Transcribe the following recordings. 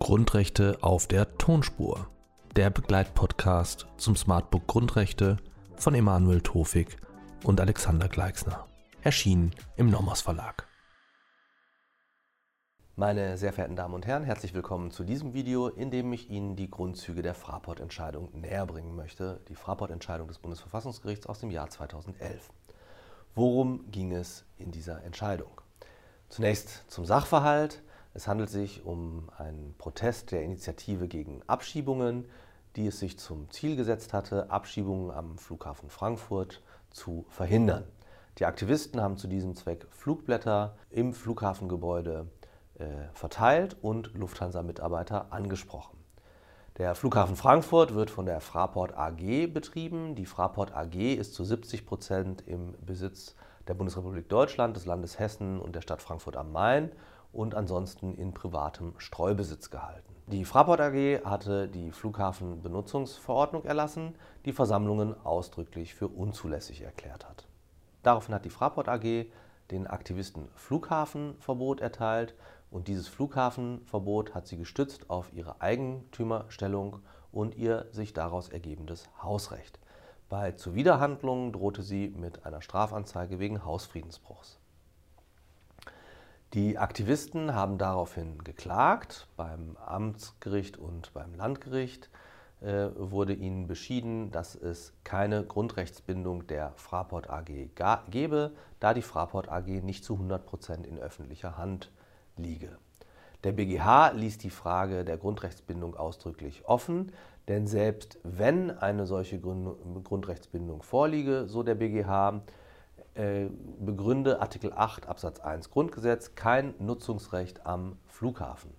Grundrechte auf der Tonspur. Der Begleitpodcast zum Smartbook Grundrechte von Emanuel Tofik und Alexander Gleixner. Erschienen im Nomos Verlag. Meine sehr verehrten Damen und Herren, herzlich willkommen zu diesem Video, in dem ich Ihnen die Grundzüge der Fraport-Entscheidung näher bringen möchte. Die Fraport-Entscheidung des Bundesverfassungsgerichts aus dem Jahr 2011. Worum ging es in dieser Entscheidung? Zunächst zum Sachverhalt. Es handelt sich um einen Protest der Initiative gegen Abschiebungen, die es sich zum Ziel gesetzt hatte, Abschiebungen am Flughafen Frankfurt zu verhindern. Die Aktivisten haben zu diesem Zweck Flugblätter im Flughafengebäude verteilt und Lufthansa-Mitarbeiter angesprochen. Der Flughafen Frankfurt wird von der Fraport AG betrieben. Die Fraport AG ist zu 70 Prozent im Besitz der Bundesrepublik Deutschland, des Landes Hessen und der Stadt Frankfurt am Main und ansonsten in privatem Streubesitz gehalten. Die Fraport AG hatte die Flughafenbenutzungsverordnung erlassen, die Versammlungen ausdrücklich für unzulässig erklärt hat. Daraufhin hat die Fraport AG den Aktivisten Flughafenverbot erteilt und dieses Flughafenverbot hat sie gestützt auf ihre Eigentümerstellung und ihr sich daraus ergebendes Hausrecht. Bei Zuwiderhandlungen drohte sie mit einer Strafanzeige wegen Hausfriedensbruchs. Die Aktivisten haben daraufhin geklagt. Beim Amtsgericht und beim Landgericht äh, wurde ihnen beschieden, dass es keine Grundrechtsbindung der Fraport AG gebe, da die Fraport AG nicht zu 100 Prozent in öffentlicher Hand liege. Der BGH ließ die Frage der Grundrechtsbindung ausdrücklich offen, denn selbst wenn eine solche Grundrechtsbindung vorliege, so der BGH, äh, begründe Artikel 8 Absatz 1 Grundgesetz kein Nutzungsrecht am Flughafen.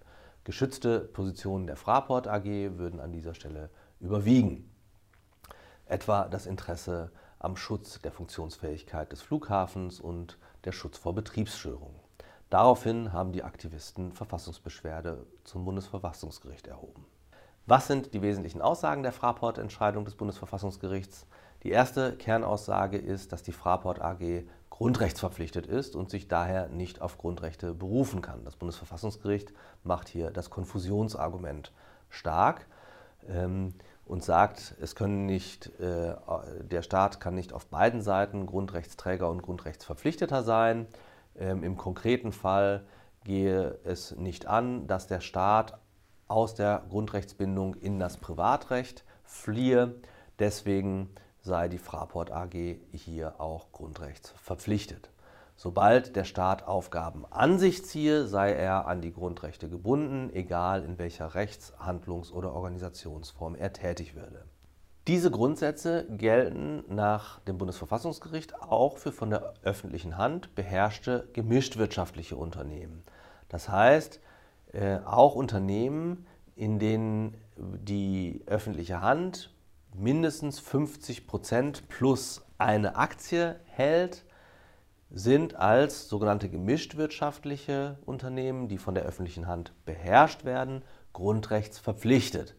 Geschützte Positionen der Fraport AG würden an dieser Stelle überwiegen. Etwa das Interesse am Schutz der Funktionsfähigkeit des Flughafens und der Schutz vor Betriebsstörungen. Daraufhin haben die Aktivisten Verfassungsbeschwerde zum Bundesverfassungsgericht erhoben. Was sind die wesentlichen Aussagen der Fraport-Entscheidung des Bundesverfassungsgerichts? Die erste Kernaussage ist, dass die Fraport AG grundrechtsverpflichtet ist und sich daher nicht auf Grundrechte berufen kann. Das Bundesverfassungsgericht macht hier das Konfusionsargument stark ähm, und sagt, es können nicht, äh, der Staat kann nicht auf beiden Seiten Grundrechtsträger und Grundrechtsverpflichteter sein. Ähm, Im konkreten Fall gehe es nicht an, dass der Staat aus der Grundrechtsbindung in das Privatrecht fliehe. Deswegen sei die Fraport AG hier auch grundrechtsverpflichtet. Sobald der Staat Aufgaben an sich ziehe, sei er an die Grundrechte gebunden, egal in welcher Rechts-, Handlungs- oder Organisationsform er tätig würde. Diese Grundsätze gelten nach dem Bundesverfassungsgericht auch für von der öffentlichen Hand beherrschte gemischtwirtschaftliche Unternehmen. Das heißt, äh, auch Unternehmen, in denen die öffentliche Hand mindestens 50 Prozent plus eine Aktie hält, sind als sogenannte gemischtwirtschaftliche Unternehmen, die von der öffentlichen Hand beherrscht werden, grundrechtsverpflichtet.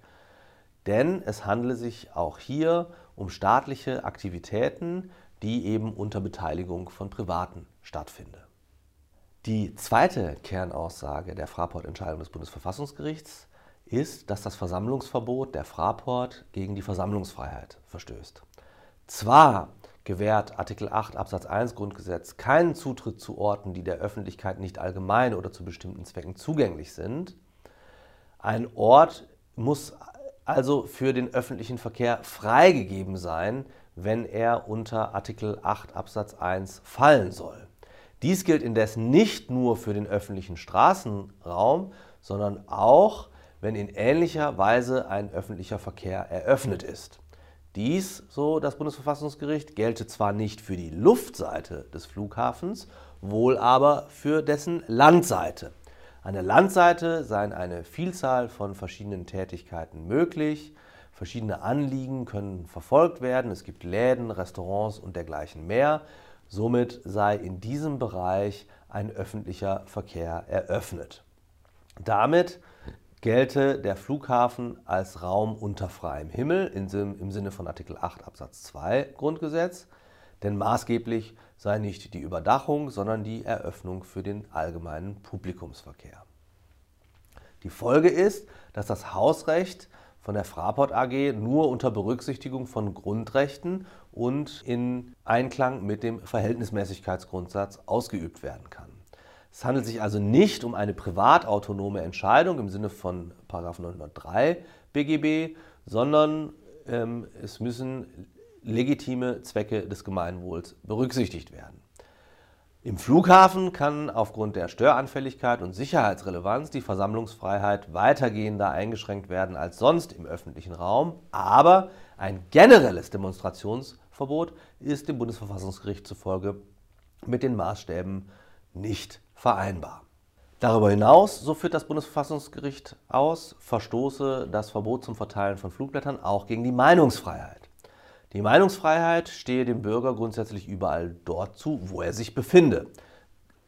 Denn es handele sich auch hier um staatliche Aktivitäten, die eben unter Beteiligung von Privaten stattfinden. Die zweite Kernaussage der Fraport-Entscheidung des Bundesverfassungsgerichts ist, dass das Versammlungsverbot der Fraport gegen die Versammlungsfreiheit verstößt. Zwar gewährt Artikel 8 Absatz 1 Grundgesetz keinen Zutritt zu Orten, die der Öffentlichkeit nicht allgemein oder zu bestimmten Zwecken zugänglich sind. Ein Ort muss also für den öffentlichen Verkehr freigegeben sein, wenn er unter Artikel 8 Absatz 1 fallen soll. Dies gilt indes nicht nur für den öffentlichen Straßenraum, sondern auch, wenn in ähnlicher Weise ein öffentlicher Verkehr eröffnet ist. Dies, so das Bundesverfassungsgericht, gelte zwar nicht für die Luftseite des Flughafens, wohl aber für dessen Landseite. An der Landseite seien eine Vielzahl von verschiedenen Tätigkeiten möglich. Verschiedene Anliegen können verfolgt werden. Es gibt Läden, Restaurants und dergleichen mehr. Somit sei in diesem Bereich ein öffentlicher Verkehr eröffnet. Damit gelte der Flughafen als Raum unter freiem Himmel im Sinne von Artikel 8 Absatz 2 Grundgesetz. Denn maßgeblich sei nicht die Überdachung, sondern die Eröffnung für den allgemeinen Publikumsverkehr. Die Folge ist, dass das Hausrecht von der Fraport AG nur unter Berücksichtigung von Grundrechten und in Einklang mit dem Verhältnismäßigkeitsgrundsatz ausgeübt werden kann. Es handelt sich also nicht um eine privatautonome Entscheidung im Sinne von 903 BGB, sondern ähm, es müssen legitime Zwecke des Gemeinwohls berücksichtigt werden. Im Flughafen kann aufgrund der Störanfälligkeit und Sicherheitsrelevanz die Versammlungsfreiheit weitergehender eingeschränkt werden als sonst im öffentlichen Raum, aber ein generelles Demonstrationsverbot ist dem Bundesverfassungsgericht zufolge mit den Maßstäben nicht vereinbar. Darüber hinaus, so führt das Bundesverfassungsgericht aus, verstoße das Verbot zum Verteilen von Flugblättern auch gegen die Meinungsfreiheit. Die Meinungsfreiheit stehe dem Bürger grundsätzlich überall dort zu, wo er sich befinde,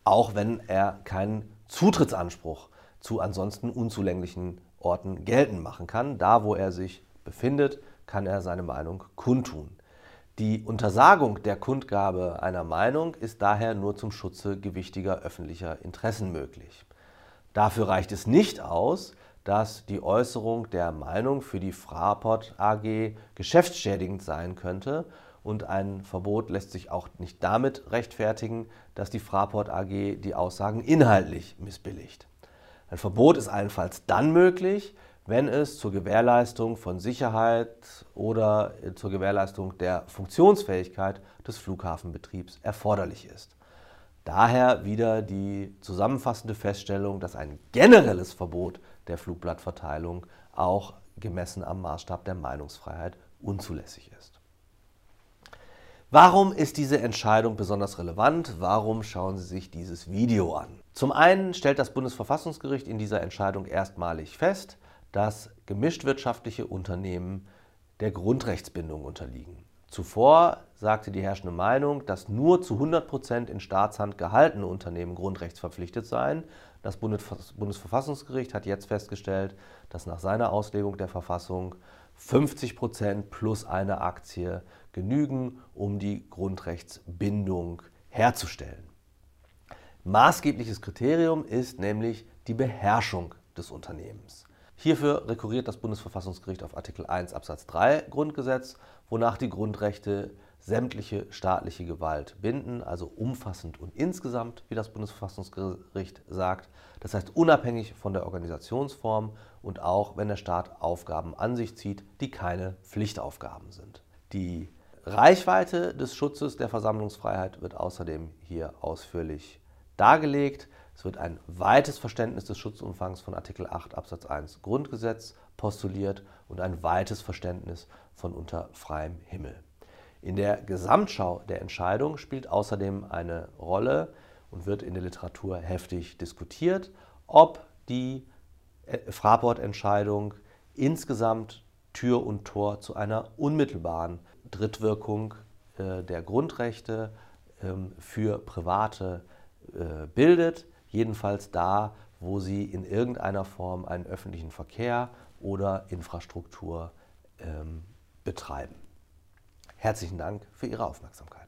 auch wenn er keinen Zutrittsanspruch zu ansonsten unzulänglichen Orten geltend machen kann. Da, wo er sich befindet, kann er seine Meinung kundtun. Die Untersagung der Kundgabe einer Meinung ist daher nur zum Schutze gewichtiger öffentlicher Interessen möglich. Dafür reicht es nicht aus, dass die Äußerung der Meinung für die Fraport AG geschäftsschädigend sein könnte. Und ein Verbot lässt sich auch nicht damit rechtfertigen, dass die Fraport AG die Aussagen inhaltlich missbilligt. Ein Verbot ist allenfalls dann möglich, wenn es zur Gewährleistung von Sicherheit oder zur Gewährleistung der Funktionsfähigkeit des Flughafenbetriebs erforderlich ist. Daher wieder die zusammenfassende Feststellung, dass ein generelles Verbot der Flugblattverteilung auch gemessen am Maßstab der Meinungsfreiheit unzulässig ist. Warum ist diese Entscheidung besonders relevant? Warum schauen Sie sich dieses Video an? Zum einen stellt das Bundesverfassungsgericht in dieser Entscheidung erstmalig fest, dass gemischtwirtschaftliche Unternehmen der Grundrechtsbindung unterliegen. Zuvor sagte die herrschende Meinung, dass nur zu 100 Prozent in Staatshand gehaltene Unternehmen grundrechtsverpflichtet seien. Das Bundesverfassungsgericht hat jetzt festgestellt, dass nach seiner Auslegung der Verfassung 50 Prozent plus eine Aktie genügen, um die Grundrechtsbindung herzustellen. Maßgebliches Kriterium ist nämlich die Beherrschung des Unternehmens. Hierfür rekurriert das Bundesverfassungsgericht auf Artikel 1 Absatz 3 Grundgesetz, wonach die Grundrechte sämtliche staatliche Gewalt binden, also umfassend und insgesamt, wie das Bundesverfassungsgericht sagt. Das heißt unabhängig von der Organisationsform und auch wenn der Staat Aufgaben an sich zieht, die keine Pflichtaufgaben sind. Die Reichweite des Schutzes der Versammlungsfreiheit wird außerdem hier ausführlich dargelegt. Es wird ein weites Verständnis des Schutzumfangs von Artikel 8 Absatz 1 Grundgesetz postuliert und ein weites Verständnis von unter freiem Himmel. In der Gesamtschau der Entscheidung spielt außerdem eine Rolle und wird in der Literatur heftig diskutiert, ob die äh, Fraport-Entscheidung insgesamt Tür und Tor zu einer unmittelbaren Drittwirkung äh, der Grundrechte ähm, für Private äh, bildet jedenfalls da, wo sie in irgendeiner Form einen öffentlichen Verkehr oder Infrastruktur ähm, betreiben. Herzlichen Dank für Ihre Aufmerksamkeit.